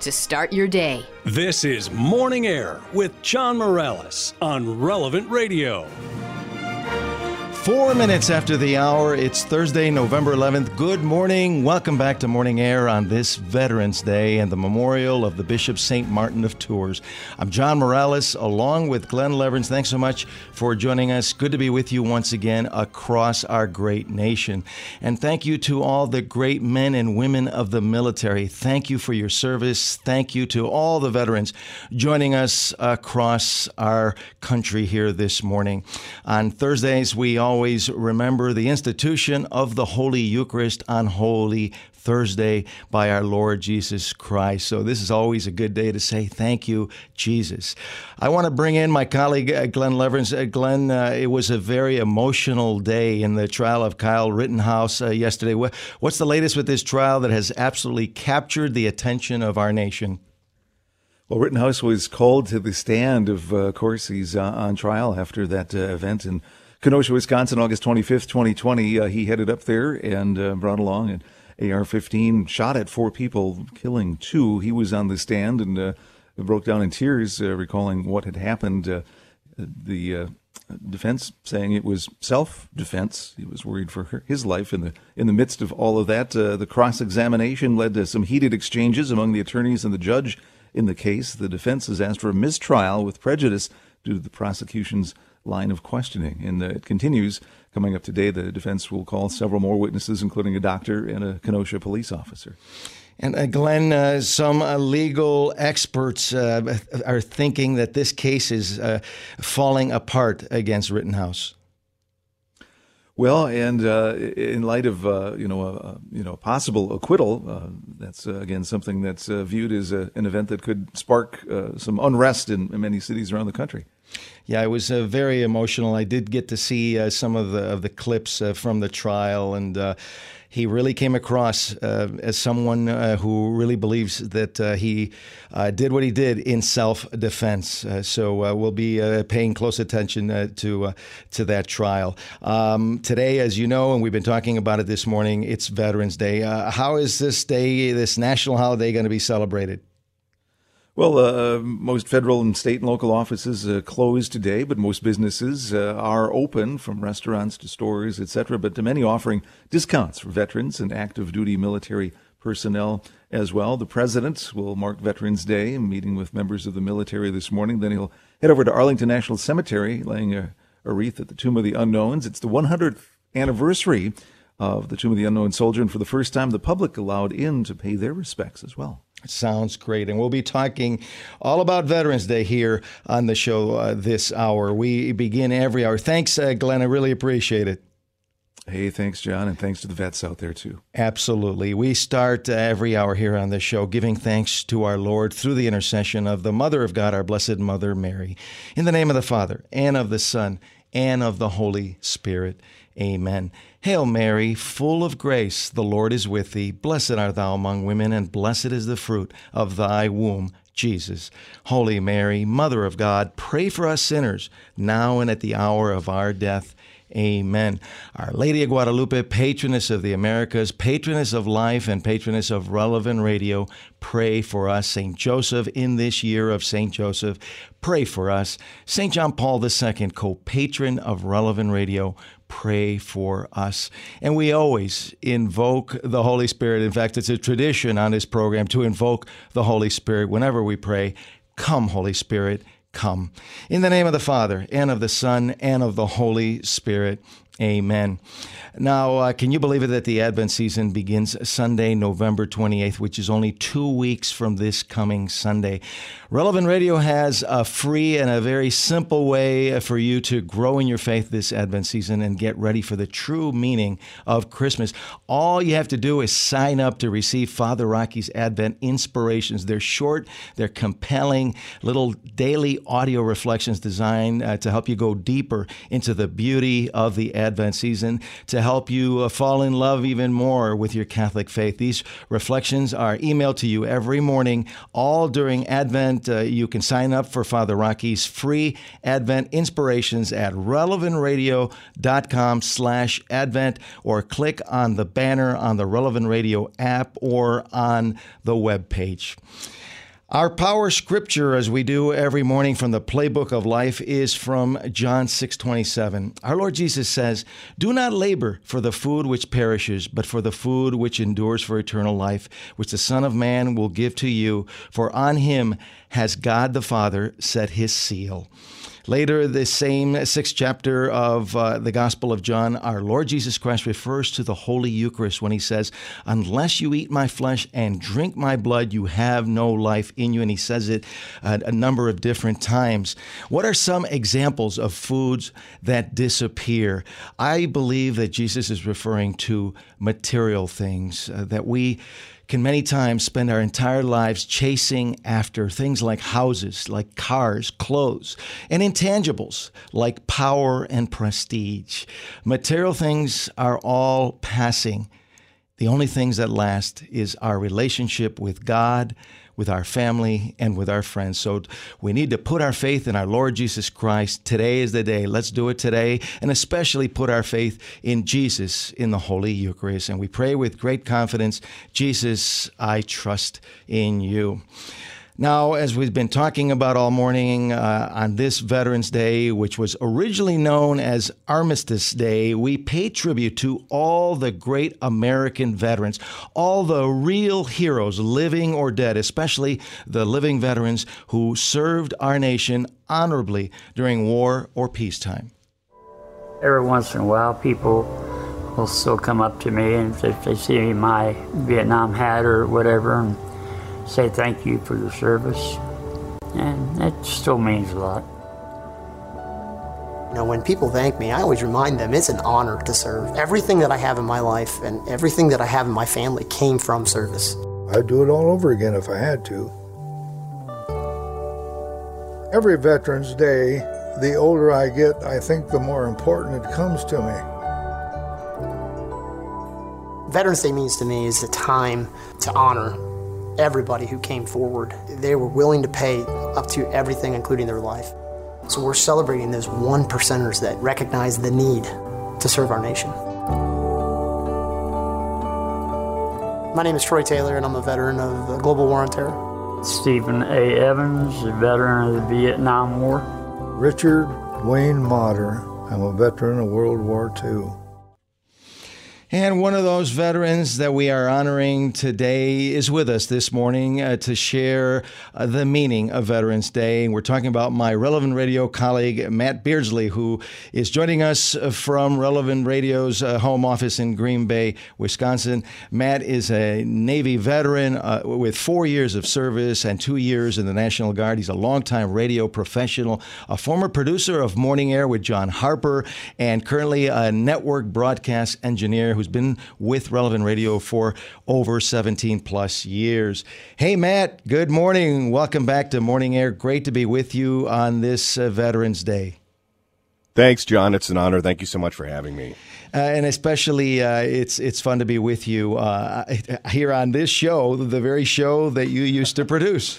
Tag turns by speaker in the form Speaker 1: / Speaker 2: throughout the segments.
Speaker 1: to start your day.
Speaker 2: This is Morning Air with John Morales on Relevant Radio.
Speaker 3: Four minutes after the hour, it's Thursday, November 11th. Good morning. Welcome back to Morning Air on this Veterans Day and the memorial of the Bishop St. Martin of Tours. I'm John Morales along with Glen Lewerenz. Thanks so much for joining us. Good to be with you once again across our great nation. And thank you to all the great men and women of the military. Thank you for your service. Thank you to all the veterans joining us across our country here this morning. On Thursdays, we all always remember the institution of the Holy Eucharist on Holy Thursday by our Lord Jesus Christ. So this is always a good day to say thank you, Jesus. I want to bring in my colleague uh, Glen Lewerenz. Uh, Glen, uh, it was a very emotional day in the trial of Kyle Rittenhouse uh, yesterday. What's the latest with this trial that has absolutely captured the attention of our nation?
Speaker 4: Well, Rittenhouse was called to the stand. Of uh, course, he's uh, on trial after that event in Kenosha, Wisconsin, August 25th, 2020. Uh, he headed up there and uh, brought along an AR 15, shot at four people, killing two. He was on the stand and uh, broke down in tears, uh, recalling what had happened. Uh, the uh, defense saying it was self-defense. He was worried for his life. In the in the midst of all of that, the cross-examination led to some heated exchanges among the attorneys and the judge in the case. The defense has asked for a mistrial with prejudice due to the prosecution's line of questioning. And uh, it continues. Coming up today, the defense will call several more witnesses, including a doctor and a Kenosha police officer.
Speaker 3: And uh, Glen, uh, some uh, legal experts uh, are thinking that this case is uh, falling apart against Rittenhouse.
Speaker 4: Well, and uh, in light of you know a, you know possible acquittal, that's again something that's viewed as a, an event that could spark some unrest in, in many cities around the country.
Speaker 3: Yeah, it was uh, very emotional. I did get to see uh, some of the of the clips uh, from the trial, and uh, he really came across uh, as someone uh, who really believes that he did what he did in self defense. so we'll be paying close attention to to that trial um, today, as you know, and we've been talking about it this morning. It's Veterans Day. how is this day, this national holiday, going to be celebrated?
Speaker 4: Well, uh, most federal and state and local offices uh, closed today, but most businesses uh, are open, from restaurants to stores, etc. But to many offering discounts for veterans and active duty military personnel as well. The president will mark Veterans Day, meeting with members of the military this morning. Then he'll head over to Arlington National Cemetery, laying a, a wreath at the Tomb of the Unknowns. It's the 100th anniversary of the Tomb of the Unknown Soldier, and for the first time, the public allowed in to pay their respects as well.
Speaker 3: Sounds great. And we'll be talking all about Veterans Day here on the show uh, this hour. We begin every hour. Thanks, uh, Glen. I really appreciate it.
Speaker 4: Hey, thanks, John, and thanks to the vets out there, too.
Speaker 3: Absolutely. We start uh, every hour here on the show giving thanks to our Lord through the intercession of the Mother of God, our Blessed Mother Mary. In the name of the Father, and of the Son, and of the Holy Spirit. Amen. Hail Mary, full of grace, the Lord is with thee. Blessed art thou among women, and blessed is the fruit of thy womb, Jesus. Holy Mary, Mother of God, pray for us sinners, now and at the hour of our death. Amen. Our Lady of Guadalupe, patroness of the Americas, patroness of life, and patroness of relevant radio, pray for us. St. Joseph, in this year of St. Joseph, pray for us. St. John Paul II, co patron of relevant radio, pray for us. And we always invoke the Holy Spirit. In fact, it's a tradition on this program to invoke the Holy Spirit whenever we pray. Come, Holy Spirit, come. In the name of the Father, and of the Son, and of the Holy Spirit. Amen. Now, uh, can you believe it that the Advent season begins Sunday, November 28th, which is only two weeks from this coming Sunday? Relevant Radio has a free and a very simple way for you to grow in your faith this Advent season and get ready for the true meaning of Christmas. All you have to do is sign up to receive Father Rocky's Advent inspirations. They're short, they're compelling, little daily audio reflections designed uh, to help you go deeper into the beauty of the Advent season, to help you uh, fall in love even more with your Catholic faith. These reflections are emailed to you every morning, all during Advent. Uh, you can sign up for Father Rocky's free Advent inspirations at relevantradio.com slash Advent or click on the banner on the Relevant Radio app or on the web page. Our power scripture as we do every morning from the playbook of life is from John 6:27. Our Lord Jesus says, "Do not labor for the food which perishes, but for the food which endures for eternal life, which the Son of man will give to you, for on him has God the Father set his seal." Later, the same sixth chapter of uh, the Gospel of John, our Lord Jesus Christ refers to the Holy Eucharist when he says, Unless you eat my flesh and drink my blood, you have no life in you. And he says it uh, a number of different times. What are some examples of foods that disappear? I believe that Jesus is referring to material things uh, that we can many times spend our entire lives chasing after things like houses, like cars, clothes, and intangibles like power and prestige. Material things are all passing. The only things that last is our relationship with God with our family, and with our friends. So we need to put our faith in our Lord Jesus Christ. Today is the day. Let's do it today, and especially put our faith in Jesus in the Holy Eucharist. And we pray with great confidence Jesus, I trust in you. Now, as we've been talking about all morning uh, on this Veterans Day, which was originally known as Armistice Day, we pay tribute to all the great American veterans, all the real heroes, living or dead, especially the living veterans who served our nation honorably during war or peacetime.
Speaker 5: Every once in a while, people will still come up to me and if they see my Vietnam hat or whatever, and say thank you for your service, and it still means a lot.
Speaker 6: You know, when people thank me, I always remind them it's an honor to serve. Everything that I have in my life and everything that I have in my family came from service.
Speaker 7: I'd do it all over again if I had to. Every Veterans Day, the older I get, I think the more important it comes to me.
Speaker 6: Veterans Day means to me is a time to honor everybody who came forward. They were willing to pay up to everything, including their life. So we're celebrating those one percenters that recognize the need to serve our nation. My name is Troy Taylor, and I'm a veteran of the Global War on Terror.
Speaker 5: Stephen A. Evans, a veteran of the Vietnam War.
Speaker 7: Richard Wayne Motter, I'm a veteran of World War II.
Speaker 3: And one of those veterans that we are honoring today is with us this morning uh, to share uh, the meaning of Veterans Day. We're talking about my Relevant Radio colleague, Matt Beardsley, who is joining us from Relevant Radio's uh, home office in Green Bay, Wisconsin. Matt is a Navy veteran uh, with four years of service and two years in the National Guard. He's a longtime radio professional, a former producer of Morning Air with John Harper, and currently a network broadcast engineer who's been with Relevant Radio for over 17 plus years. Hey, Matt, good morning. Welcome back to Morning Air. Great to be with you on this uh, Veterans Day.
Speaker 8: Thanks, John. It's an honor. Thank you so much for having me.
Speaker 3: Uh, and especially, uh, it's it's fun to be with you uh, here on this show, the very show that you used to produce.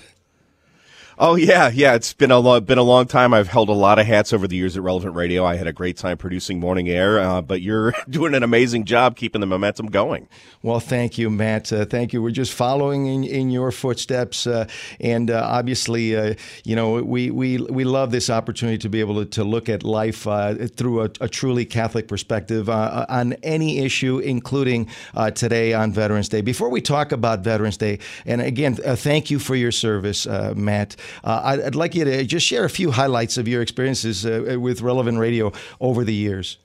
Speaker 8: Oh yeah, yeah. It's been a lo- been a long time. I've held a lot of hats over the years at Relevant Radio. I had a great time producing Morning Air, uh, but you're doing an amazing job keeping the momentum going.
Speaker 3: Well, thank you, Matt. Uh, thank you. We're just following in, in your footsteps, uh, and uh, obviously, uh, you know, we, we we love this opportunity to be able to, to look at life uh, through a, a, truly Catholic perspective on any issue, including today on Veterans Day. Before we talk about Veterans Day, and again, thank you for your service, Matt. Uh, I'd, I'd, like you to just share a few highlights of your experiences uh, with Relevant Radio over the years.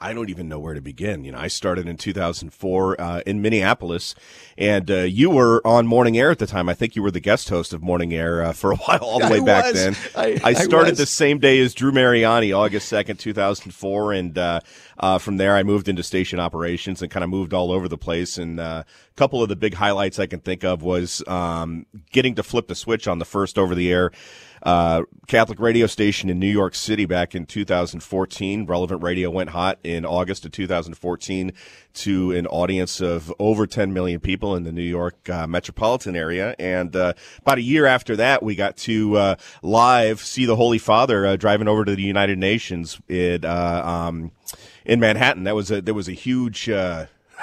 Speaker 8: I don't even know where to begin. You know, I started in 2004 uh, in Minneapolis, and uh, you were on Morning Air at the time. I think you were the guest host of Morning Air uh, for a while, all the way
Speaker 3: I
Speaker 8: back
Speaker 3: was.
Speaker 8: then.
Speaker 3: I-
Speaker 8: I
Speaker 3: I
Speaker 8: started
Speaker 3: was.
Speaker 8: the same day as Drew Mariani, August 2nd, 2004, and uh, uh, from there I moved into station operations and kind of moved all over the place. And uh, a couple of the big highlights I can think of was um, getting to flip the switch on the first over-the-air uh, Catholic radio station in New York City back in 2014. Relevant Radio went hot in August of 2014 to an audience of over 10 million people in the New York uh, metropolitan area. And uh, about a year after that, we got to uh, live see the Holy Father uh, driving over to the United Nations in um, in Manhattan. That was a that was a huge.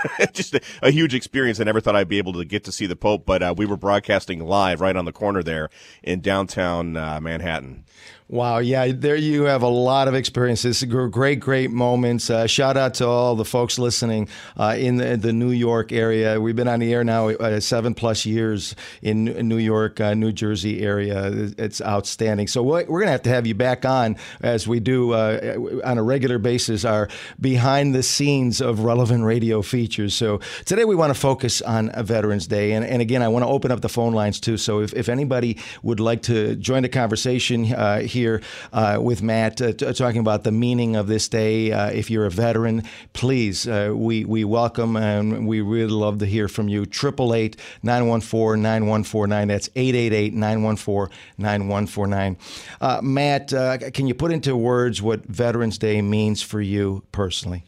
Speaker 8: Just a, a huge experience. I never thought I'd be able to get to see the Pope, but uh, we were broadcasting live right on the corner there in downtown uh, Manhattan.
Speaker 3: Wow, yeah, there you have a lot of experiences, great, great moments. Uh, shout out to all the folks listening uh, in the, the New York area. We've been on the air now uh, seven plus years in New- York, uh, New Jersey area. It's outstanding. So we're, going to have to have you back on as we do uh, on a regular basis our behind the scenes of relevant radio features. So today we want to focus on Veterans Day. And, and again, I want to open up the phone lines too. So if, if anybody would like to join the conversation uh, here uh, with Matt, uh, t- talking about the meaning of this day, uh, if you're a veteran, please, uh, we, we welcome and we really love to hear from you. 888 914 9149. That's 888 914 9149. Uh, Matt, can you put into words what Veterans Day means for you personally?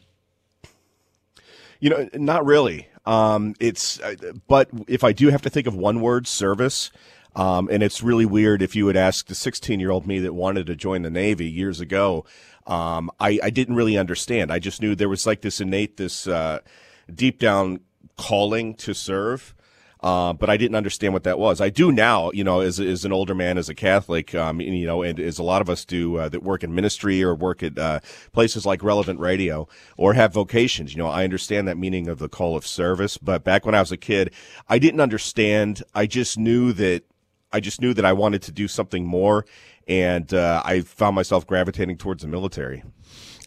Speaker 8: You know, not really. Um, it's, but if I do have to think of one word, service. Um, and it's really weird if you would ask the 16 year old me that wanted to join the Navy years ago. Um, I, I didn't really understand. I just knew there was like this innate, this uh, deep down calling to serve. Uh, but I didn't understand what that was. I do now, you know, as, as an older man, as a Catholic, um, and, you know, and as a lot of us do uh, that work in ministry or work at uh, places like Relevant Radio or have vocations. You know, I understand that meaning of the call of service. But back when I was a kid, I didn't understand. I just knew that I just knew that I wanted to do something more, and uh, I found myself gravitating towards the military.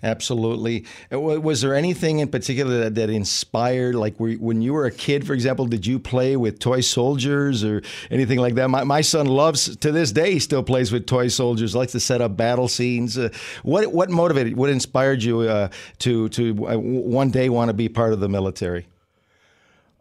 Speaker 3: Absolutely. Uh, Was there anything in particular that, that inspired, like were, when you were a kid, for example, did you play with toy soldiers or anything like that? My, my son loves, to this day, he still plays with toy soldiers, likes to set up battle scenes. Uh, what, what motivated, what inspired you uh, to, to uh, one day want to be part of the military?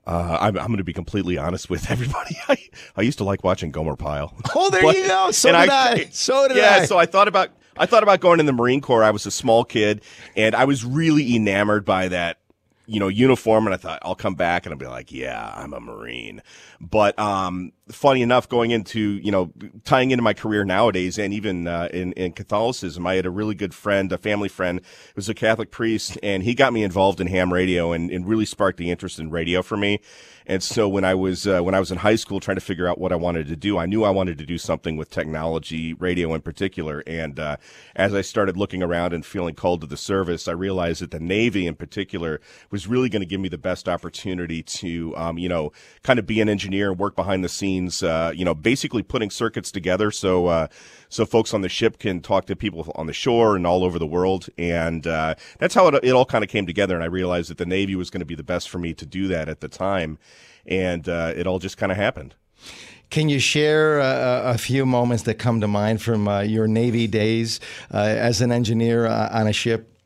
Speaker 8: Uh, I'm, I'm going to be completely honest with everybody. I, I used to like watching Gomer Pyle.
Speaker 3: Oh, there you go. So did I. So did
Speaker 8: yeah,
Speaker 3: I. Yeah.
Speaker 8: So I thought about I thought about going in the Marine Corps. I was a small kid, and I was really enamored by that, you know, uniform. And I thought I'll come back and I'll be like, yeah, I'm a Marine. But um, funny enough, going into you know tying into my career nowadays, and even uh, in in Catholicism, I had a really good friend, a family friend, who was a Catholic priest, and he got me involved in ham radio and, and really sparked the interest in radio for me. And so when I was uh, when I was in high school trying to figure out what I wanted to do, I knew I wanted to do something with technology, radio in particular. And uh, as I started looking around and feeling called to the service, I realized that the Navy in particular was really going to give me the best opportunity to, um, you know, kind of be an engineer and work behind the scenes. Uh, you know, basically putting circuits together so uh, so folks on the ship can talk to people on the shore and all over the world. And uh, that's how it, it all kind of came together. And I realized that the Navy was going to be the best for me to do that at the time and it all just kind of happened.
Speaker 3: Can you share a few moments that come to mind from uh, your Navy days uh, as an engineer on a ship?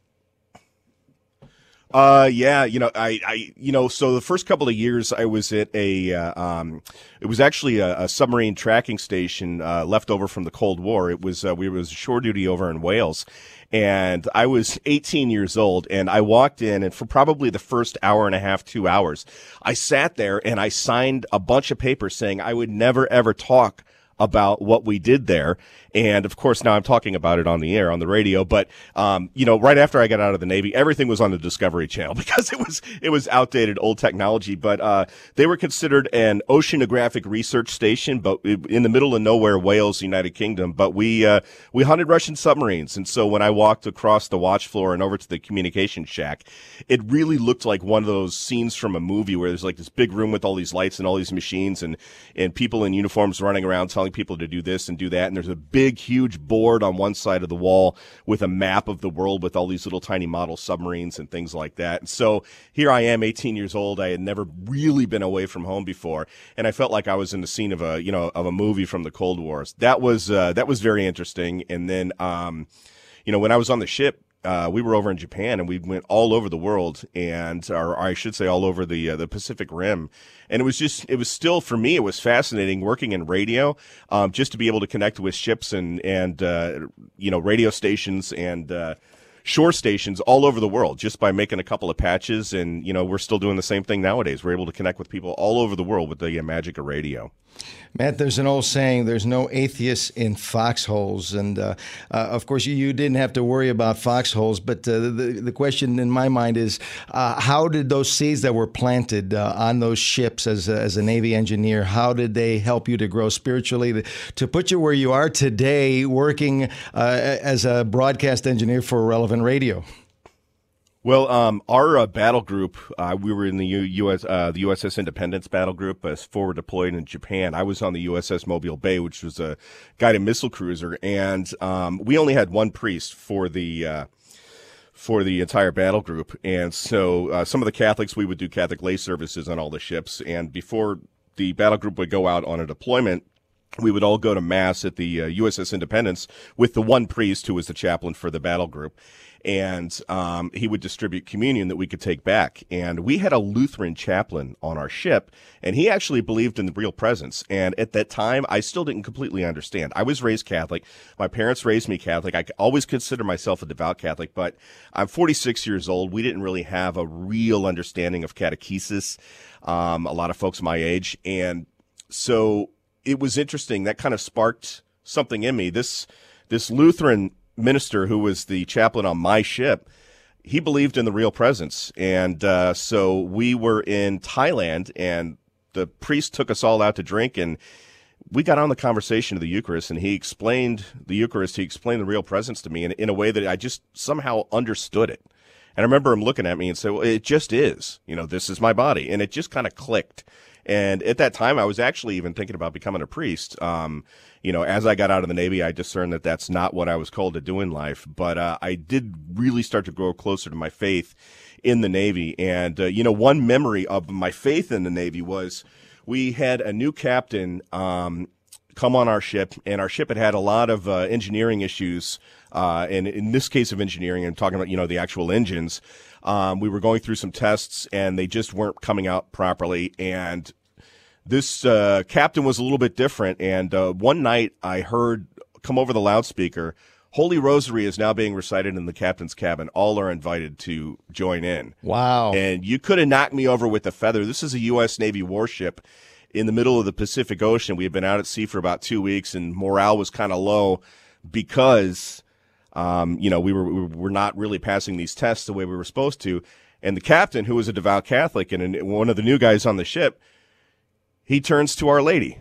Speaker 8: Uh, yeah, you know, I, I, you know, so the first couple of years I was at a, uh, um, it was actually a, a submarine tracking station, uh, left over from the Cold War. It was, uh, we was shore duty over in Wales and I was 18 years old and I walked in and for probably the first hour and a half, two hours, I sat there and I signed a bunch of papers saying I would never ever talk about what we did there. And of course, now I'm talking about it on the air, on the radio. But, um, you know, right after I got out of the Navy, everything was on the Discovery Channel because it was, it was outdated old technology. But, uh, they were considered an oceanographic research station, but in the middle of nowhere, Wales, United Kingdom. But we, uh, we hunted Russian submarines. And so when I walked across the watch floor and over to the communication shack, it really looked like one of those scenes from a movie where there's like this big room with all these lights and all these machines and, and people in uniforms running around telling people to do this and do that. And there's a big, huge board on one side of the wall with a map of the world with all these little tiny model submarines and things like that. And so here I am, 18 years old. I had never really been away from home before, and I felt like I was in the scene of a you know of a movie from the Cold Wars. That was uh, that was very interesting. And then um, you know when I was on the ship uh, we were over in Japan and we went all over the world and, or I should say, all over the uh, the Pacific Rim. And it was just, it was still for me, it was fascinating working in radio, um, just to be able to connect with ships and and uh, you know radio stations and uh, shore stations all over the world just by making a couple of patches. And you know we're still doing the same thing nowadays. We're able to connect with people all over the world with the uh, magic of radio.
Speaker 3: Matt, there's an old saying: "There's no atheists in foxholes," and uh, uh, of course, you, you, didn't have to worry about foxholes. But uh, the the question in my mind is, uh, how did those seeds that were planted uh, on those ships as a, as a Navy engineer, how did they help you to grow spiritually, to, to put you where you are today, working uh, as a broadcast engineer for Relevant Radio?
Speaker 8: Well, um, our uh, battle group, uh, we were in the US, uh, the USS Independence battle group as forward deployed in Japan. I was on the USS Mobile Bay, which was a guided missile cruiser, and um, we only had one priest for the uh, for the entire battle group. And so, uh, some of the Catholics, we would do Catholic lay services on all the ships, and before the battle group would go out on a deployment, we would all go to mass at the uh, USS Independence with the one priest who was the chaplain for the battle group and um, he would distribute communion that we could take back. And we had a Lutheran chaplain on our ship, and he actually believed in the real presence. And at that time, I still didn't completely understand. I was raised Catholic. My parents raised me Catholic. I always consider myself a devout Catholic, but I'm 46 years old. We didn't really have a real understanding of catechesis. Um, a lot of folks my age, and so it was interesting. That kind of sparked something in me. This this Lutheran minister who was the chaplain on my ship, he believed in the real presence. And uh, so we were in Thailand, and the priest took us all out to drink, and we got on the conversation of the Eucharist, and he explained the Eucharist. He explained the real presence to me in, in a way that I just somehow understood it. And I remember him looking at me and say, "Well, it just is. You know, this is my body," and it just kind of clicked. And at that time, I was actually even thinking about becoming a priest. Um, you know, as I got out of the Navy, I discerned that that's not what I was called to do in life. But uh, I did really start to grow closer to my faith in the Navy. And, uh, you know, one memory of my faith in the Navy was we had a new captain um, come on our ship, and our ship had had a lot of uh, engineering issues. Uh, and in this case of engineering, I'm talking about, you know, the actual engines. Um, we were going through some tests and they just weren't coming out properly. And this uh, captain was a little bit different. And uh, one night I heard come over the loudspeaker, Holy Rosary is now being recited in the captain's cabin. All are invited to join in.
Speaker 3: Wow.
Speaker 8: And you could have knocked me over with a feather. This is a U.S. Navy warship in the middle of the Pacific Ocean. We had been out at sea for about two weeks and morale was kind of low because, um, you know, we were, we were not really passing these tests the way we were supposed to. And the captain, who was a devout Catholic and one of the new guys on the ship, he turns to Our Lady,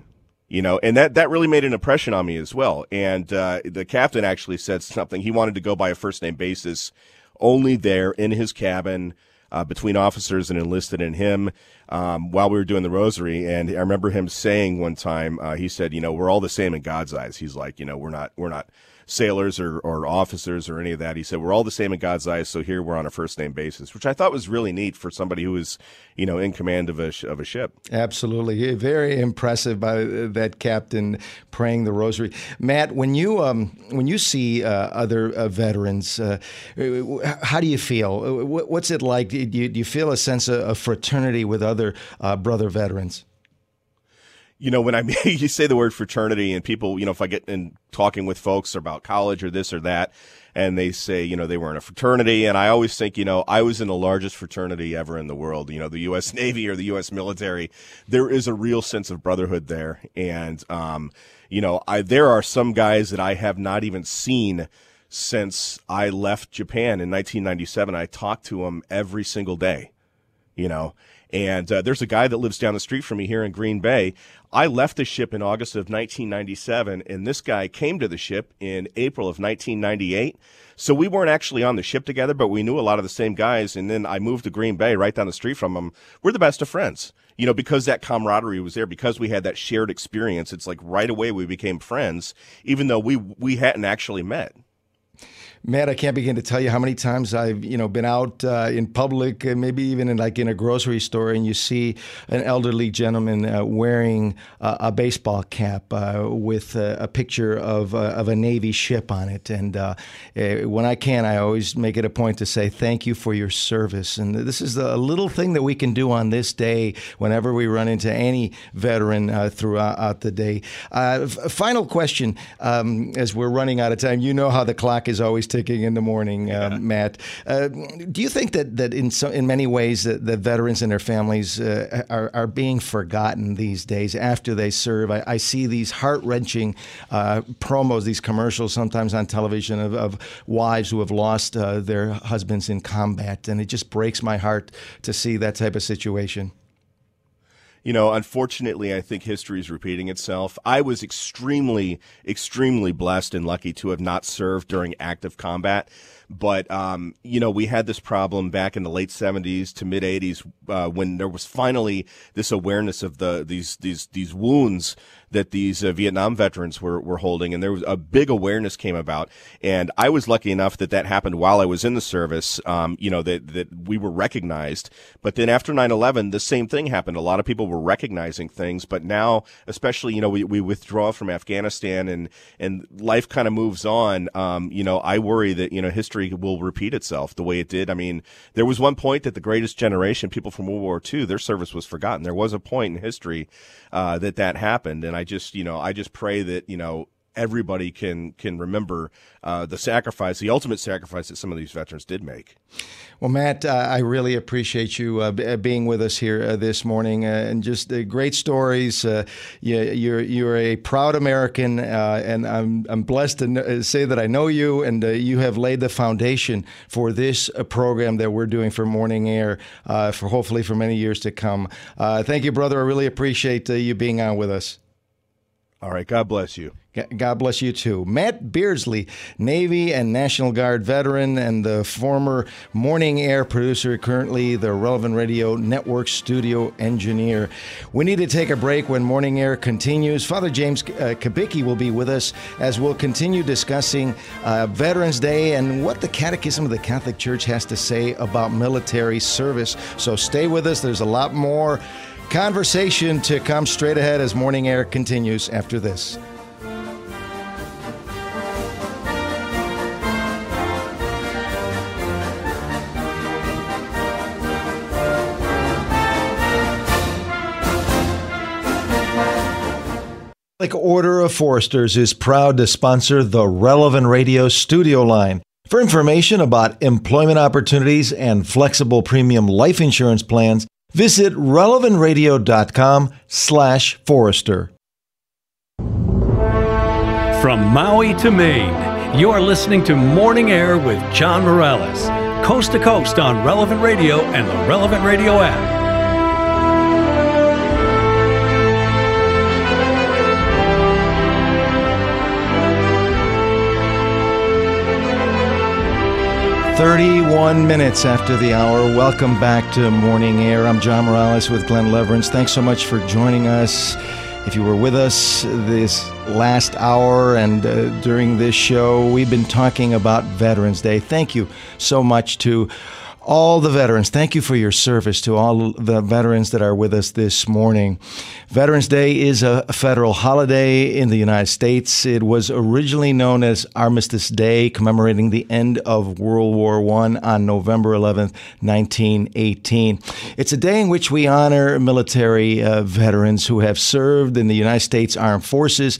Speaker 8: you know, and that, that really made an impression on me as well. And uh, the captain actually said something. He wanted to go by a first name basis only there in his cabin. Uh, between officers and enlisted and him um, while we were doing the rosary. And I remember him saying one time, uh, he said, "You know, we're all the same in God's eyes." He's like, "You know, we're not we're not sailors or, or officers or any of that. He said, we're all the same in God's eyes. So here we're on a first name basis, which I thought was really neat for somebody who was, you know, in command of a, of a ship.
Speaker 3: Absolutely. Very impressive by that captain praying the rosary. Matt, when you, um, when you see uh, other uh, veterans, uh, how do you feel? What's it like? Do you, do you feel a sense of fraternity with other uh, brother veterans?
Speaker 8: You know, when I you say the word fraternity and people, you know, if I get in talking with folks about college or this or that, and they say, you know, they were in a fraternity, and I always think, you know, I was in the largest fraternity ever in the world, you know, the U.S. Navy or the U.S. military. There is a real sense of brotherhood there, and um, you know, I there are some guys that I have not even seen since I left Japan in 1997. I talk to them every single day, you know And uh, there's a guy that lives down the street from me here in Green Bay. I left the ship in August of 1997, and this guy came to the ship in April of 1998. So we weren't actually on the ship together, but we knew a lot of the same guys. And then I moved to Green Bay, right down the street from him. We're the best of friends, you know, because that camaraderie was there, because we had that shared experience. It's like right away we became friends, even though we we hadn't actually met.
Speaker 3: Matt, I can't begin to tell you how many times I've you know been out uh, in public, uh, maybe even in like in a grocery store, and you see an elderly gentleman uh, wearing a baseball cap uh, with a picture of uh, of a Navy ship on it. And eh, when I can, I always make it a point to say thank you for your service. And this is a little thing that we can do on this day whenever we run into any veteran throughout the day. final question, um, as we're running out of time. You know how the clock is always ticking in the morning, uh. Matt. Uh, do you think that, that in so, in many ways that the veterans and their families uh, are, are being forgotten these days after they serve? I, I see these heart wrenching uh, promos, these commercials sometimes on television of, of wives who have lost uh, their husbands in combat, and it just breaks my heart to see that type of situation
Speaker 8: you know, unfortunately, I think history is repeating itself. I was extremely, extremely blessed and lucky to have not served during active combat. But um, you know, we had this problem back in the late '70s to mid '80s uh, when there was finally this awareness of the these these these wounds that these uh, Vietnam veterans were, were holding, and there was a big awareness came about. And I was lucky enough that that happened while I was in the service. Um, you know that that we were recognized. But then after 9/11, the same thing happened. A lot of people were recognizing things, but now, especially you know, we, we withdraw from Afghanistan and and life kind of moves on. Um, you know, I worry that you know history will repeat itself the way it did. I mean, there was one point that the greatest generation, people from World War II, their service was forgotten. There was a point in history uh, that that happened, and I just you know I just pray that you know everybody can can remember uh, the sacrifice, the ultimate sacrifice that some of these veterans did make.
Speaker 3: Well, Matt, uh, I really appreciate you uh, b- uh, being with us here uh, this morning, uh, and just great stories. you, you're you're a proud American, and I'm I'm blessed to know, say that I know you, and you have laid the foundation for this program that we're doing for Morning Air for hopefully for many years to come. thank you, brother. I really appreciate you being on with us.
Speaker 8: All right. God bless you.
Speaker 3: God bless you too. Matt Beardsley, Navy and National Guard veteran and the former Morning Air producer, currently the Relevant Radio Network studio engineer. We need to take a break when Morning Air continues. Father James uh, Kubicki will be with us as we'll continue discussing uh, Veterans Day and what the Catechism of the Catholic Church has to say about military service. So stay with us. There's a lot more conversation to come straight ahead as Morning Air continues after this. Like Order of Foresters is proud to sponsor the Relevant Radio studio line. For information about employment opportunities and flexible premium life insurance plans, Visit relevantradio.com slash Forester.
Speaker 2: From Maui to Maine, you are listening to Morning Air with John Morales, coast to coast on Relevant Radio and the Relevant Radio app.
Speaker 3: 31 minutes after the hour. Welcome back to Morning Air. I'm John Morales with Glen Lewerenz. Thanks so much for joining us. If you were with us this last hour and uh, during this show, we've been talking about Veterans Day. Thank you so much to all the veterans. Thank you for your service to all the veterans that are with us this morning. Veterans Day is a federal holiday in the United States. It was originally known as Armistice Day, commemorating the end of World War I on November 11th, 1918. It's a day in which we honor military uh, veterans who have served in the United States Armed Forces.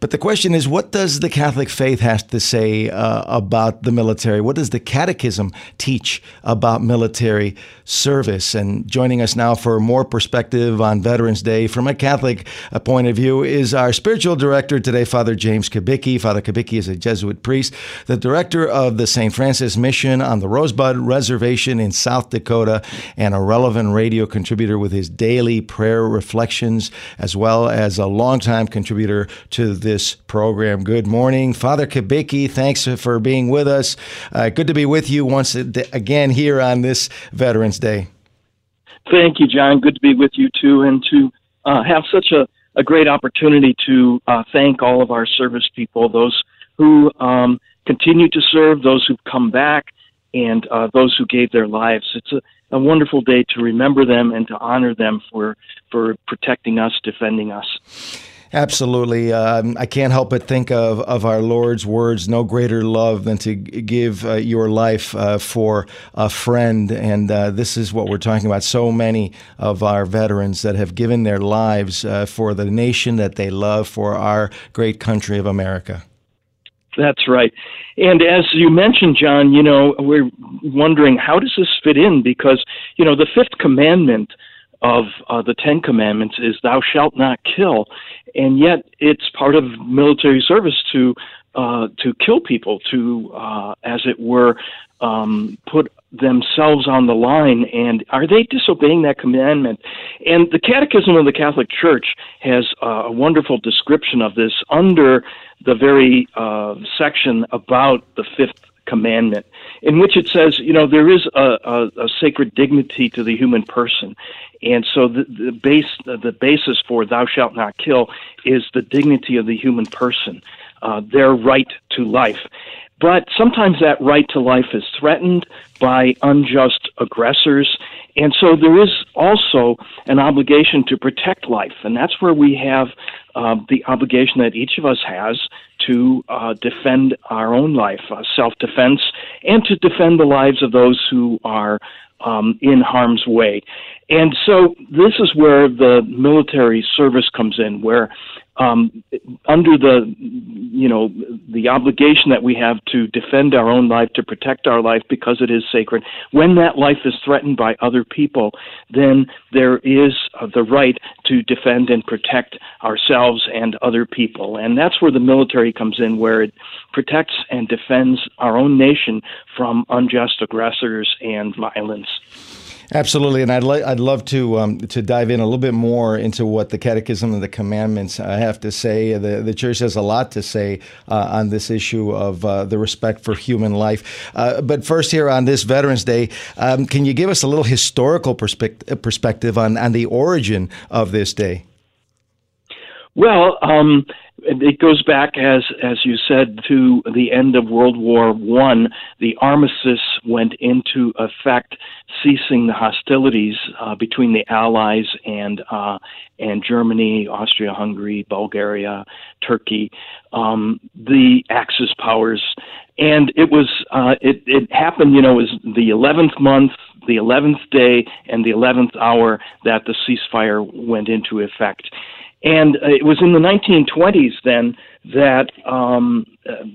Speaker 3: But the question is, what does the Catholic faith have to say uh, about the military? What does the Catechism teach about about military service. And joining us now for more perspective on Veterans Day from a Catholic uh, point of view is our spiritual director today, Father James Kubicki. Father Kubicki is a Jesuit priest, the director of the St. Francis Mission on the Rosebud Reservation in South Dakota, and a relevant radio contributor with his daily prayer reflections, as well as a longtime contributor to this program. Good morning, Father Kubicki. Thanks for being with us. Uh, good to be with you once again here on this Veterans Day.
Speaker 9: Thank you, John. Good to be with you too, and to uh, have such a, a great opportunity to uh, thank all of our service people, those who um, continue to serve, those who've come back, and uh, those who gave their lives. It's a, a wonderful day to remember them and to honor them for for protecting us, defending us.
Speaker 3: Absolutely. Um, I can't help but think of, of our Lord's words no greater love than to give uh, your life uh, for a friend. And uh, this is what we're talking about. So many of our veterans that have given their lives uh, for the nation that they love, for our great country of America.
Speaker 9: That's right. And as you mentioned, John, you know, we're wondering how does this fit in? Because, you know, the fifth commandment of uh, the Ten Commandments is "Thou shalt not kill," and yet it's part of military service to uh, to kill people, to uh, as it were, um, put themselves on the line. And are they disobeying that commandment? And the Catechism of the Catholic Church has a wonderful description of this under the very uh, section about the fifth commandment, in which it says, you know, there is a, a, a sacred dignity to the human person, and so the, the base, the basis for "Thou shalt not kill" is the dignity of the human person, uh, their right to life. But sometimes that right to life is threatened by unjust aggressors. And so there is also an obligation to protect life. And that's where we have uh, the obligation that each of us has to uh, defend our own life, uh, self defense, and to defend the lives of those who are um, in harm's way. And so this is where the military service comes in, where um, under the you know the obligation that we have to defend our own life, to protect our life because it is sacred. When that life is threatened by other people, then there is uh, the right to defend and protect ourselves and other people, and that's where the military comes in, where it protects and defends our own nation from unjust aggressors and violence.
Speaker 3: Absolutely, and I'd li- I'd love to um, to dive in a little bit more into what the Catechism and the Commandments I have to say. The the Church has a lot to say uh, on this issue of uh, the respect for human life. Uh, but first, here on this Veterans Day, um, can you give us a little historical perspective perspective on on the origin of this day?
Speaker 9: Well, um, it goes back, as as you said, to the end of World War One. The armistice went into effect, ceasing the hostilities uh, between the Allies and uh, and Germany, Austria-Hungary, Bulgaria, Turkey, um, the Axis powers, and it was uh, it it happened. You know, it was the eleventh month, the eleventh day, and the eleventh hour that the ceasefire went into effect and uh, it was in the 1920s then that um,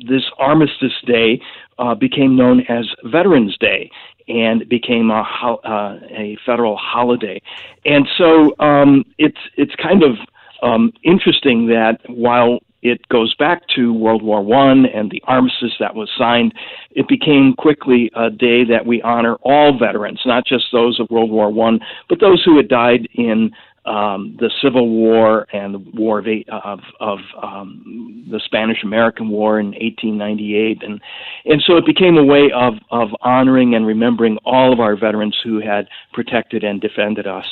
Speaker 9: this Armistice Day uh, became known as Veterans Day and became a, ho- uh, a federal holiday. And so um, it's it's kind of um, interesting that while it goes back to World War One and the armistice that was signed. It became quickly a day that we honor all veterans, not just those of World War One, but those who had died in um, the Civil War and the War of of, of um, the Spanish American War in 1898, and and so it became a way of of honoring and remembering all of our veterans who had protected and defended us.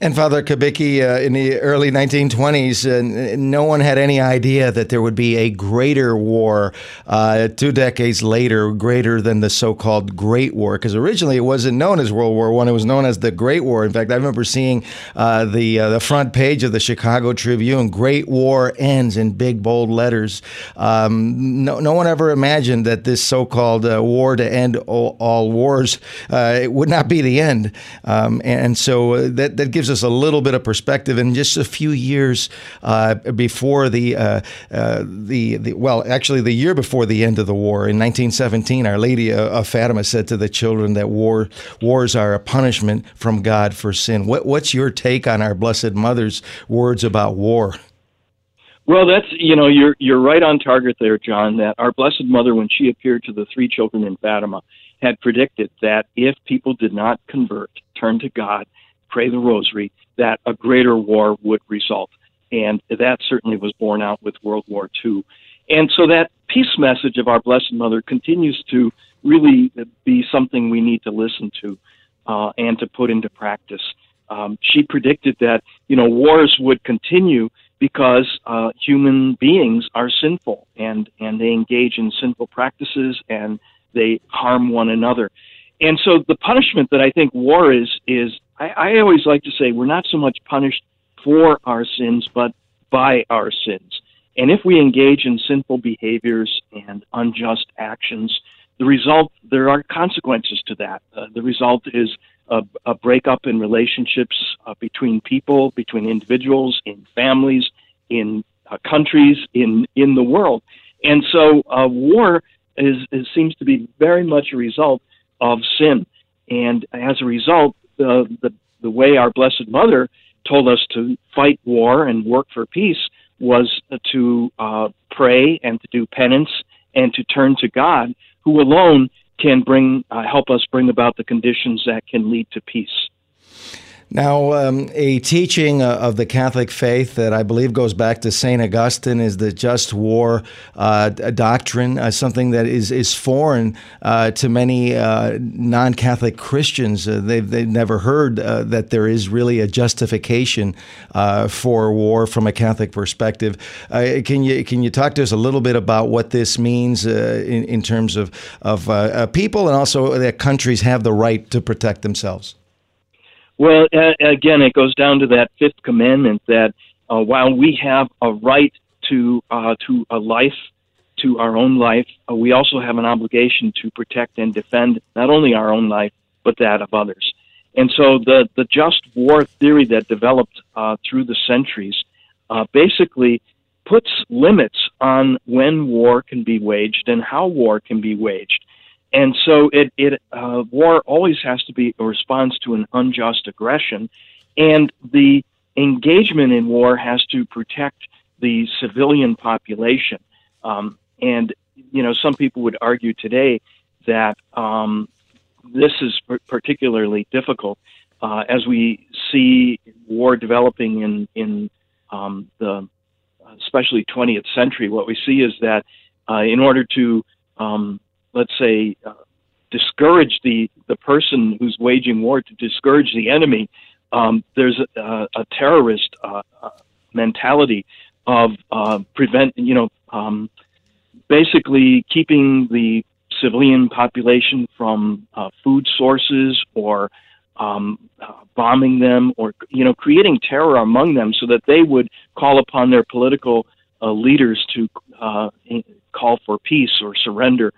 Speaker 3: And Father Kubicki, uh, in the early 1920s, uh, no one had any idea that there would be a greater war uh, two decades later, greater than the so-called Great War, because originally it wasn't known as World War One; it was known as the Great War. In fact, I remember seeing uh, the the uh, the front page of the Chicago Tribune. Great war ends in big bold letters. Um, no, no one ever imagined that this so-called uh, war to end all, all wars uh, it would not be the end. Um, and so uh, that that gives us a little bit of perspective. In just a few years uh, before the the the well, actually the year before the end of the war in 1917, Our Lady of Fatima said to the children that war wars are a punishment from God for sin. What, what's your take on our Blessed Mother's words about war?
Speaker 9: Well, that's you know you're you're right on target there, John. That our Blessed Mother, when she appeared to the three children in Fatima, had predicted that if people did not convert, turn to God, pray the Rosary, that a greater war would result, and that certainly was borne out with World War II. And so that peace message of our Blessed Mother continues to really be something we need to listen to uh, and to put into practice. Um, she predicted that you know wars would continue because uh, human beings are sinful and and they engage in sinful practices and they harm one another. And so the punishment that I think war is is I, I always like to say we're not so much punished for our sins but by our sins. And if we engage in sinful behaviors and unjust actions, the result there are consequences to that. Uh, the result is a, a breakup in relationships uh, between people, between individuals, in families, in uh, countries, in in the world. And so, uh, war is, is seems to be very much a result of sin. And as a result, the the the way our Blessed Mother told us to fight war and work for peace was to uh, pray and to do penance and to turn to God who alone can bring uh, help us bring about the conditions that can lead to peace.
Speaker 3: Now, um, a teaching uh, of the Catholic faith that I believe goes back to St. Augustine is the just war uh, doctrine, uh, something that is, is foreign uh, to many uh, non Catholic Christians. Uh, they've, they've never heard that there is really a justification for war from a Catholic perspective. can, you, can you talk to us a little bit about what this means in, in terms of, of people and also that countries have the right to protect themselves?
Speaker 9: Well, again, it goes down to that fifth commandment that uh, while we have a right to uh, to a life, to our own life, uh, we also have an obligation to protect and defend not only our own life but that of others. And so, the the just war theory that developed uh, through the centuries uh, basically puts limits on when war can be waged and how war can be waged. And so it, it uh, war always has to be a response to an unjust aggression, and the engagement in war has to protect the civilian population. Um, and you know, some people would argue today that um, this is particularly difficult uh, as we see war developing in in um, the especially 20th century. What we see is that uh, in order to um, let's say, uh, discourage the, the person who's waging war, to discourage the enemy, um, there's a, a terrorist uh, uh, mentality of uh, prevent, you know, um, basically keeping the civilian population from uh, food sources or um, uh, bombing them or you know creating terror among them so that they would call upon their political uh, leaders to uh, call for peace or surrender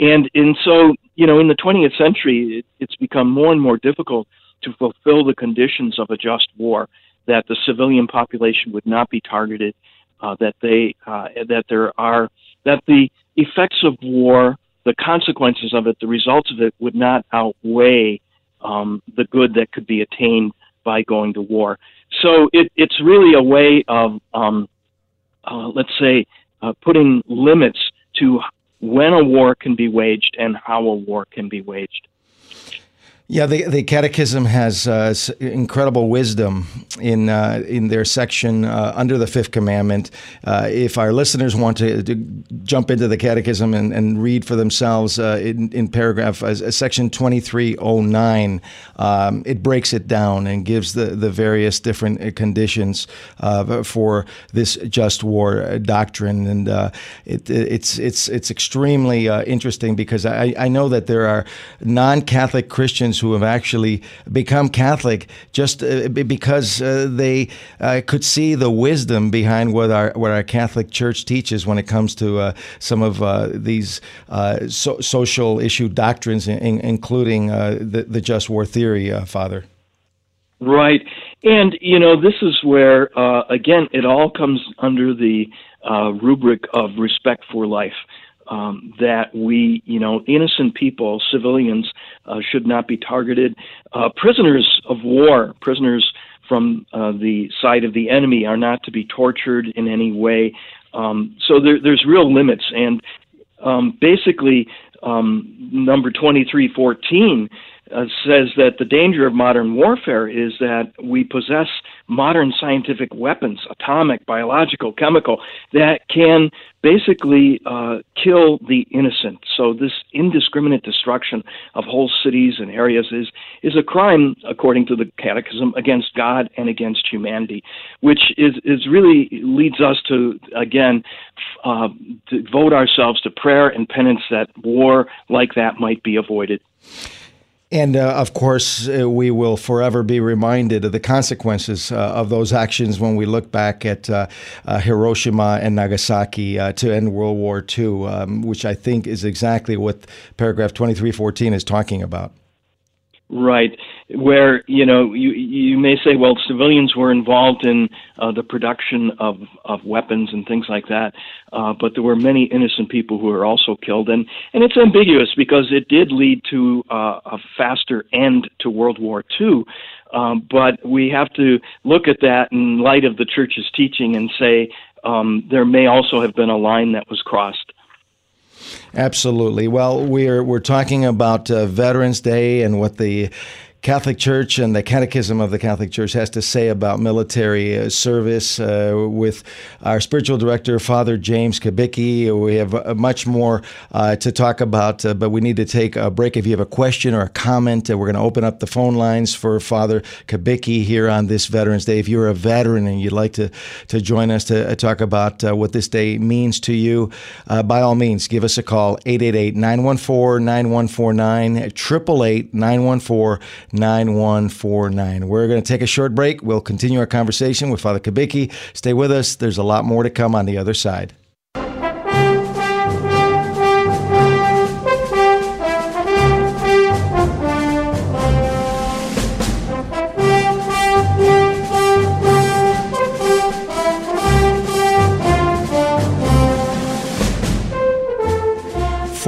Speaker 9: and and so you know in the 20th century it, it's become more and more difficult to fulfill the conditions of a just war that the civilian population would not be targeted uh, that they uh, that there are that the effects of war the consequences of it the results of it would not outweigh um, the good that could be attained by going to war. So it, it's really a way of um, uh, let's say uh, putting limits to when a war can be waged and how a war can be waged.
Speaker 3: Yeah, the, the Catechism has uh, incredible wisdom in uh, in their section uh, under the Fifth Commandment. Uh, if our listeners want to, to, jump into the Catechism and, and read for themselves uh, in, in paragraph uh, section twenty three oh nine, um, it breaks it down and gives the, the various different conditions for this just war doctrine, and it, it's it's it's extremely interesting because I, I know that there are non Catholic Christians who have actually become Catholic just uh, because uh, they uh, could see the wisdom behind what our what our Catholic Church teaches when it comes to uh, some of uh, these so- social issue doctrines, in- including the, the just war theory, Father.
Speaker 9: Right. And, you know, this is where, uh, again, it all comes under the uh, rubric of respect for life. Um, that we, you know, innocent people, civilians, should not be targeted. Uh, prisoners of war, prisoners from uh, the side of the enemy, are not to be tortured in any way. Um, so there, there's real limits. And um, basically, um, number 2314 uh, says that the danger of modern warfare is that we possess modern scientific weapons, atomic, biological, chemical, that can basically uh, kill the innocent. So this indiscriminate destruction of whole cities and areas is is a crime, according to the Catechism, against God and against humanity, which is is really leads us to again uh, devote ourselves to prayer and penance that war like that might be avoided.
Speaker 3: And uh, of course, uh, we will forever be reminded of the consequences uh, of those actions when we look back at uh, uh, Hiroshima and Nagasaki uh, to end World War II, um, which I think is exactly what paragraph 2314 is talking about.
Speaker 9: Right, where you know you you may say, well, civilians were involved in uh, the production of of weapons and things like that, uh, but there were many innocent people who were also killed, and and it's ambiguous because it did lead to uh, a faster end to World War II. Um, but we have to look at that in light of the church's teaching and say um, there may also have been a line that was crossed.
Speaker 3: Absolutely. Well, we're we're talking about uh, Veterans Day and what the Catholic Church and the Catechism of the Catholic Church has to say about military uh, service uh, with our spiritual director, Father James Kubicki. We have uh, much more uh, to talk about, uh, but we need to take a break. If you have a question or a comment, we're going to open up the phone lines for Father Kubicki here on this Veterans Day. If you're a veteran and you'd like to, to join us to talk about what this day means to you, by all means, give us a call 888 914 9149 888 914 9149. We're going to take a short break. We'll continue our conversation with Father Kubicki. Stay with us. There's a lot more to come on the other side.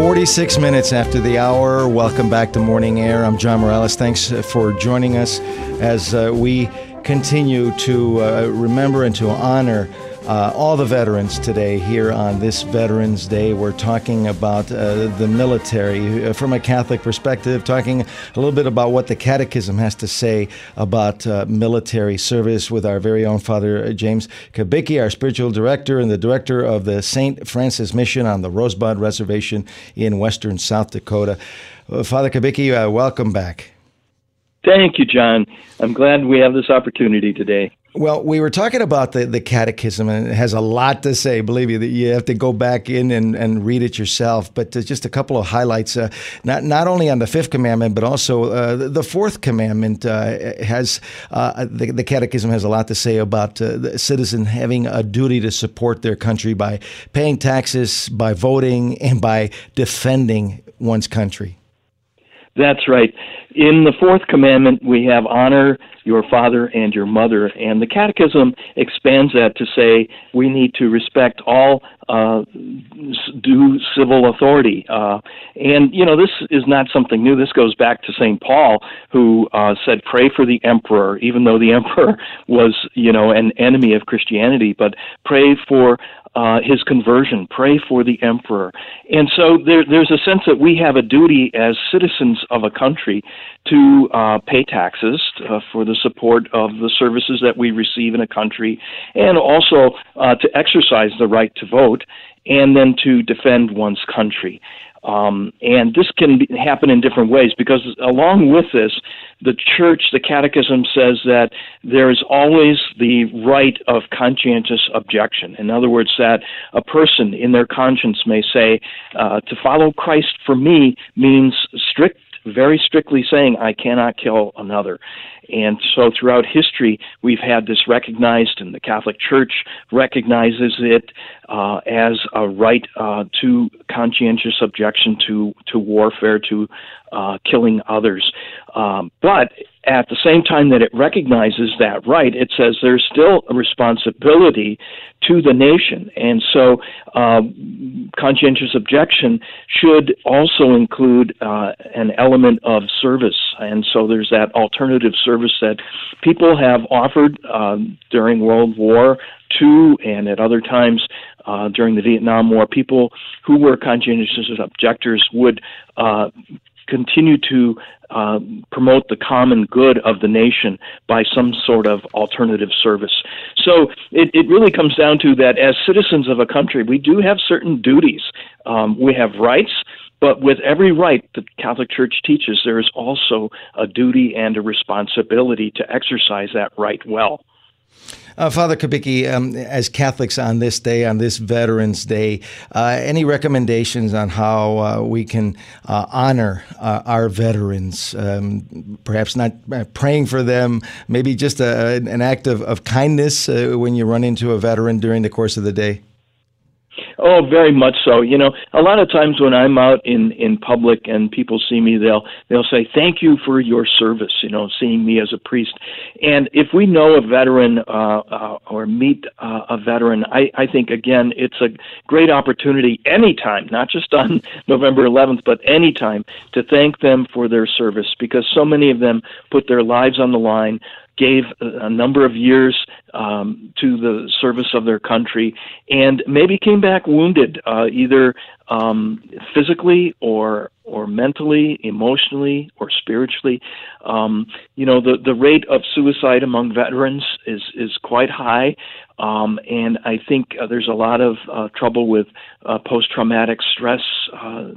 Speaker 3: 46 minutes after the hour. Welcome back to Morning Air. I'm John Morales. Thanks uh, for joining us as uh, we continue to uh, remember and to honor uh, all the veterans today here on this Veterans Day. We're talking about uh, the military uh, from a Catholic perspective, talking a little bit about what the Catechism has to say about uh, military service with our very own Father James Kubicki, our spiritual director and the director of the St. Francis Mission on the Rosebud Reservation in western South Dakota. Uh, Father Kubicki, uh, welcome back.
Speaker 9: Thank you, John. I'm glad we have this opportunity today.
Speaker 3: Well, we were talking about the, the catechism, and it has a lot to say. Believe me, that you have to go back in and, and read it yourself. But just a couple of highlights, uh, not not only on the fifth commandment, but also uh, the fourth commandment uh, has uh, the, the, catechism has a lot to say about uh, the citizen having a duty to support their country by paying taxes, by voting, and by defending one's country.
Speaker 9: That's right. In the fourth commandment, we have honor your father and your mother, and the Catechism expands that to say we need to respect all uh, due civil authority. Uh, and you know, this is not something new. This goes back to Saint Paul, who uh, said, "Pray for the emperor," even though the emperor was, you know, an enemy of Christianity. But pray for uh, his conversion, pray for the emperor. And so there, there's a sense that we have a duty as citizens of a country to uh, pay taxes uh, for the support of the services that we receive in a country, and also uh, to exercise the right to vote, and then to defend one's country. Um, and this can be, happen in different ways because, along with this, the church, the catechism says that there is always the right of conscientious objection. In other words, that a person in their conscience may say, uh, to follow Christ for me means strict very strictly saying, I cannot kill another. And so throughout history, we've had this recognized, and the Catholic Church recognizes it uh, as a right uh, to conscientious objection to, to warfare, to uh, killing others. Um, but at the same time that it recognizes that right, it says there's still a responsibility to the nation. And so uh, conscientious objection should also include uh, an element of service. And so there's that alternative service that people have offered um, during World War II and at other times uh, during the Vietnam War. People who were conscientious objectors would uh, continue to uh, promote the common good of the nation by some sort of alternative service. So it, it really comes down to that as citizens of a country, we do have certain duties. Um, we have rights, but with every right the Catholic Church teaches, there is also a duty and a responsibility to exercise that right well.
Speaker 3: Uh, Father Kubicki, um, as Catholics on this day, on this Veterans Day, uh, any recommendations on how uh, we can uh, honor uh, our veterans? Um, perhaps not uh, praying for them, maybe just a, an act of, of kindness when you run into a veteran during the course of the day?
Speaker 9: Oh, very much so. You know, a lot of times when I'm out in in public and people see me, they'll they'll say, "Thank you for your service." You know, seeing me as a priest. And if we know a veteran uh, uh, or meet uh, a veteran, I I think again it's a great opportunity anytime, not just on November 11th, but anytime to thank them for their service because so many of them put their lives on the line gave a number of years um, to the service of their country, and maybe came back wounded, uh, either um, physically or or mentally, emotionally, or spiritually. Um, you know, the the rate of suicide among veterans is is quite high, um, and I think uh, there's a lot of uh, trouble with uh, post traumatic stress uh,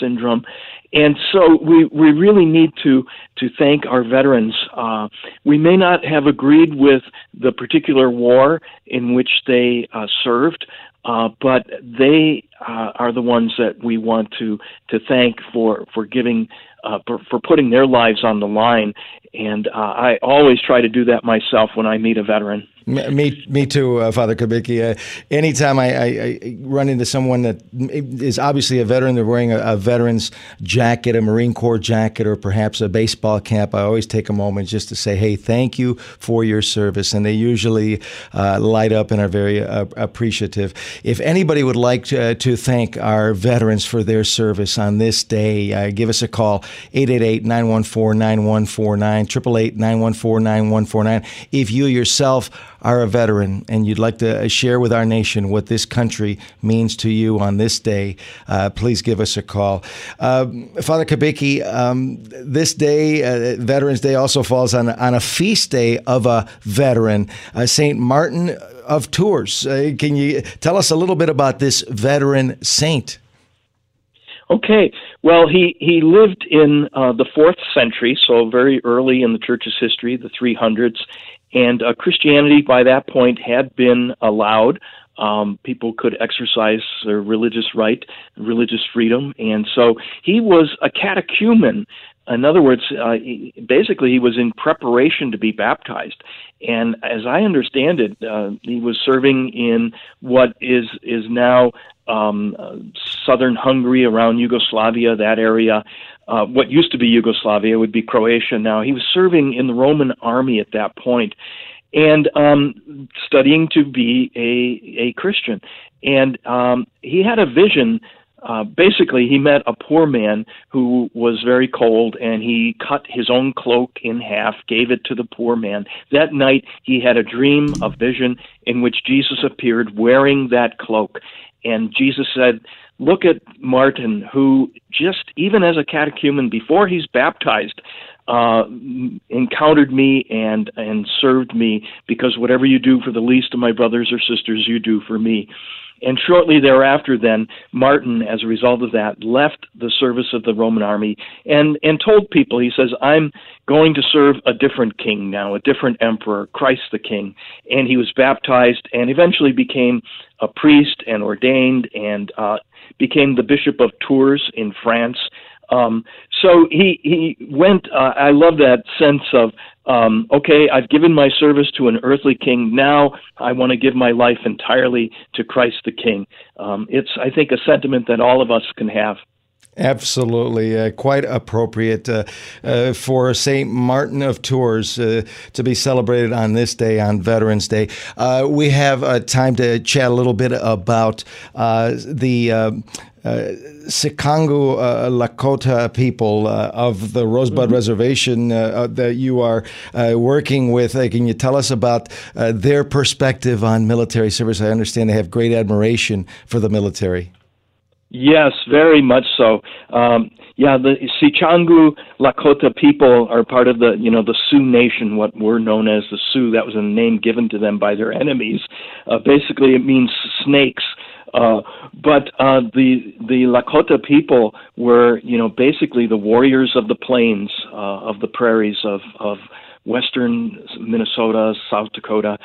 Speaker 9: syndrome, and so we we really need to to thank our veterans. Uh, we may not have agreed with the particular war in which they uh, served. Uh, but they uh, are the ones that we want to to thank for for giving uh, for, for putting their lives on the line. And uh, I always try to do that myself when I meet a veteran.
Speaker 3: Me, me too, uh, Father Kubicki. Uh, anytime I, I, I, run into someone that is obviously a veteran, they're wearing a, a, veteran's jacket, a Marine Corps jacket, or perhaps a baseball cap, I always take a moment just to say, hey, thank you for your service. And they usually uh, light up and are very uh, appreciative. If anybody would like to, to, thank our veterans for their service on this day, uh, give us a call, 888 914 9149, 888 914 9149. If you yourself are a veteran and you'd like to uh, share with our nation what this country means to you on this day, uh, please give us a call. Uh, Father Kubicki, um, this day, uh, Veterans Day, also falls on, on a feast day of a veteran, uh, St. Martin of Tours. Uh, can you tell us a little bit about this veteran saint?
Speaker 9: Okay, well, he he lived in uh, the fourth century, so very early in the church's history, the 300s, and uh, Christianity by that point had been allowed. Um, people could exercise their religious right, religious freedom, and so he was a catechumen. In other words, uh, he, basically, he was in preparation to be baptized. And as I understand it, uh, he was serving in what is is now um, uh, southern Hungary, around Yugoslavia, that area uh, what used to be Yugoslavia would be Croatia now. He was serving in the Roman army at that point and um, studying to be a, a Christian. And um, he had a vision. Uh, basically, he met a poor man who was very cold, and he cut his own cloak in half, gave it to the poor man. That night, he had a dream, a vision, in which Jesus appeared wearing that cloak. And Jesus said, look at Martin, who just even as a catechumen before he's baptized, uh, encountered me and and served me because whatever you do for the least of my brothers or sisters, you do for me. And shortly thereafter, then Martin, as a result of that, left the service of the Roman army and and told people, he says, "I'm going to serve a different king now, a different emperor, Christ the King." And he was baptized and eventually became a priest and ordained and uh, became the Bishop of Tours in France. Um, so he he went. Uh, I love that sense of um, okay, I've given my service to an earthly king. Now I want to give my life entirely to Christ the King. Um, it's I think a sentiment that all of us can have.
Speaker 3: Absolutely, uh, quite appropriate uh, uh, for St. Martin of Tours uh, to be celebrated on this day, on Veterans Day. Uh, we have uh, time to chat a little bit about the. Uh, Sicangu uh, Lakota people uh, of the Rosebud mm-hmm. Reservation that you are working with. can you tell us about their perspective on military service? I understand they have great admiration for the military.
Speaker 9: Yes, very much so. Um, yeah, the Sicangu Lakota people are part of the, you know, the Sioux Nation, what we're known as the Sioux. That was a name given to them by their enemies. Uh, basically, it means snakes. Uh, but uh, the the Lakota people were, you know, basically the warriors of the plains, uh, of the prairies of of western Minnesota, South Dakota,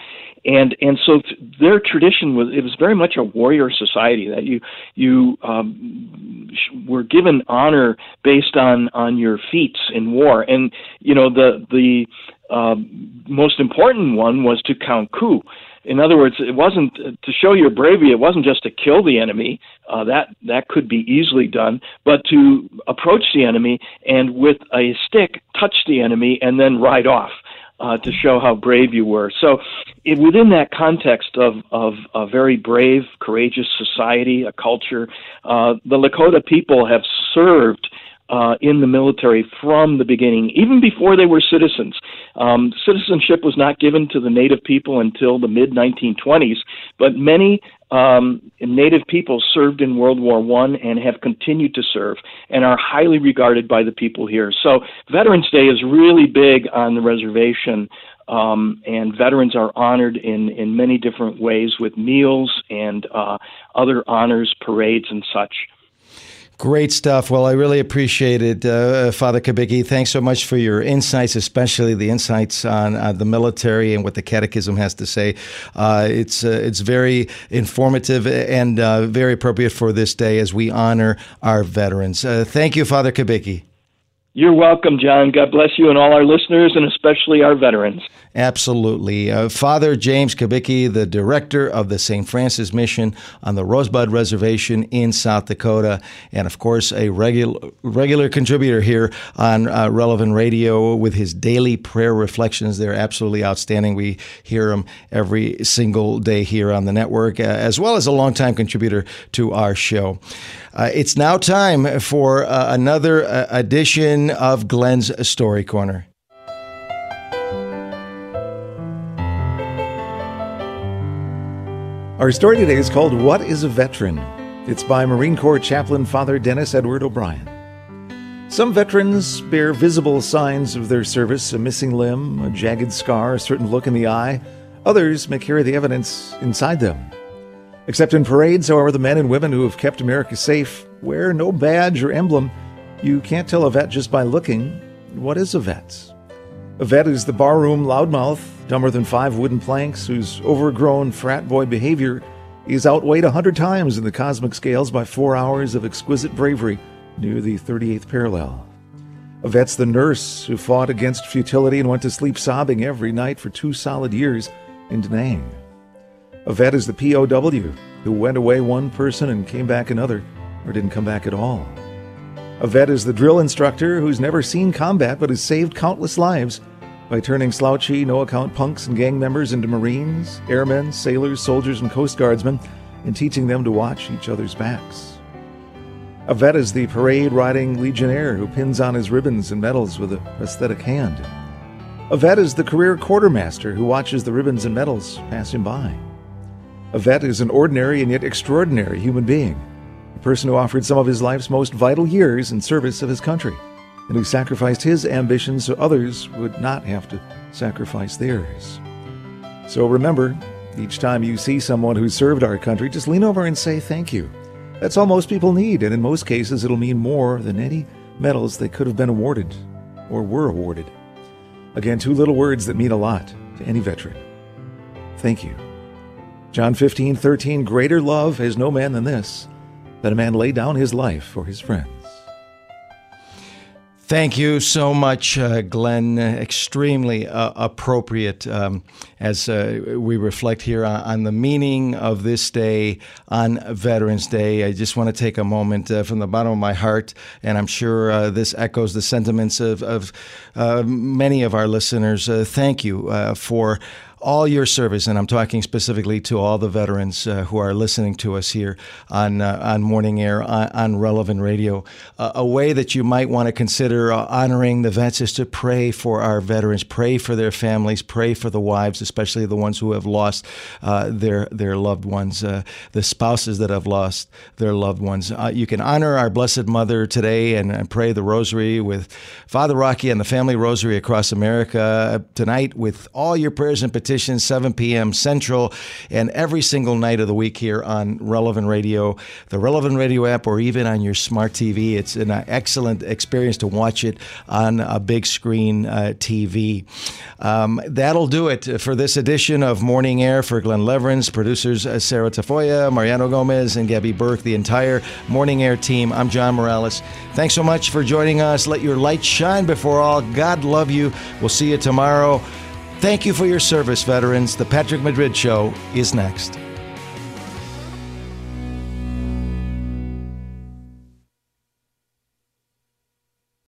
Speaker 9: and and so their tradition was it was very much a warrior society that you you um, were given honor based on on your feats in war, and you know the the uh, most important one was to count coup. In other words, it wasn't to show your bravery. It wasn't just to kill the enemy. Uh, that that could be easily done, but to approach the enemy and with a stick touch the enemy and then ride off uh, to show how brave you were. So, it, within that context of, of a very brave, courageous society, a culture, uh, the Lakota people have served uh, in the military from the beginning, even before they were citizens. Um, citizenship was not given to the native people until the mid 1920s, but many um, native people served in World War One and have continued to serve and are highly regarded by the people here. So Veterans Day is really big on the reservation. Um, and veterans are honored in, in many different ways with meals and uh, other honors, parades, and such.
Speaker 3: Great stuff. Well, I really appreciate it, uh, Father Kubicki. Thanks so much for your insights, especially the insights on uh, the military and what the Catechism has to say. Uh, it's uh, it's very informative and uh, very appropriate for this day as we honor our veterans. Uh, thank you, Father Kubicki.
Speaker 9: You're welcome, John. God bless you and all our listeners, and especially our veterans.
Speaker 3: Absolutely. Uh, Father James Kubicki, the director of the St. Francis Mission on the Rosebud Reservation in South Dakota, and of course, a regular, regular contributor here on uh, Relevant Radio with his daily prayer reflections. They're absolutely outstanding. We hear them every single day here on the network, uh, as well as a longtime contributor to our show. Uh, it's now time for uh, another uh, edition of Glen's Story Corner.
Speaker 4: Our story today is called What is a Veteran? It's by Marine Corps Chaplain Father Dennis Edward O'Brien. Some veterans bear visible signs of their service a missing limb, a jagged scar, a certain look in the eye. Others may carry the evidence inside them. Except in parades, however, the men and women who have kept America safe wear no badge or emblem. You can't tell a vet just by looking. What is a vet? A vet is the barroom loudmouth, dumber than five wooden planks, whose overgrown frat boy behavior is outweighed a hundred times in the cosmic scales by four hours of exquisite bravery near the 38th parallel. A vet's the nurse who fought against futility and went to sleep sobbing every night for two solid years in Da. A vet is the POW who went away one person and came back another, or didn't come back at all. A vet is the drill instructor who's never seen combat but has saved countless lives by turning slouchy, no account punks and gang members into Marines, airmen, sailors, soldiers, and Coast Guardsmen and teaching them to watch each other's backs. A vet is the parade riding legionnaire who pins on his ribbons and medals with a prosthetic hand. A vet is the career quartermaster who watches the ribbons and medals pass him by. A vet is an ordinary and yet extraordinary human being, a person who offered some of his life's most vital years in service of his country, and who sacrificed his ambitions so others would not have to sacrifice theirs. So remember, each time you see someone who served our country, just lean over and say thank you. That's all most people need, and in most cases, it'll mean more than any medals they could have been awarded or were awarded. Again, two little words that mean a lot to any veteran. Thank you. John 15, 13, greater love has no man than this, that a man lay down his life for his friends.
Speaker 3: Thank you so much, uh, Glen. Extremely uh, appropriate um, as uh, we reflect here on, on, the meaning of this day on Veterans Day. I just want to take a moment uh, from the bottom of my heart, and I'm sure uh, this echoes the sentiments of, of uh, many of our listeners. thank you for all your service, and I'm talking specifically to all the veterans uh, who are listening to us here on uh, on Morning Air on, on Relevant Radio. Uh, a way that you might want to consider uh, honoring the vets is to pray for our veterans, pray for their families, pray for the wives, especially the ones who have lost uh, their their loved ones, uh, the spouses that have lost their loved ones. you can honor our Blessed Mother today and, and pray the Rosary with Father Rocky and the Family Rosary across America tonight with all your prayers and petitions 7 p.m. Central, and every single night of the week here on Relevant Radio, the Relevant Radio app, or even on your smart TV. It's an excellent experience to watch it on a big screen uh, TV. Um, that'll do it for this edition of Morning Air for Glen Lewerenz, producers uh, Sarah Tafoya, Mariano Gomez, and Gabby Burke, the entire Morning Air team. I'm John Morales. Thanks so much for joining us. Let your light shine before all. God love you. We'll see you tomorrow. Thank you for your service, veterans. The Patrick Madrid Show is next.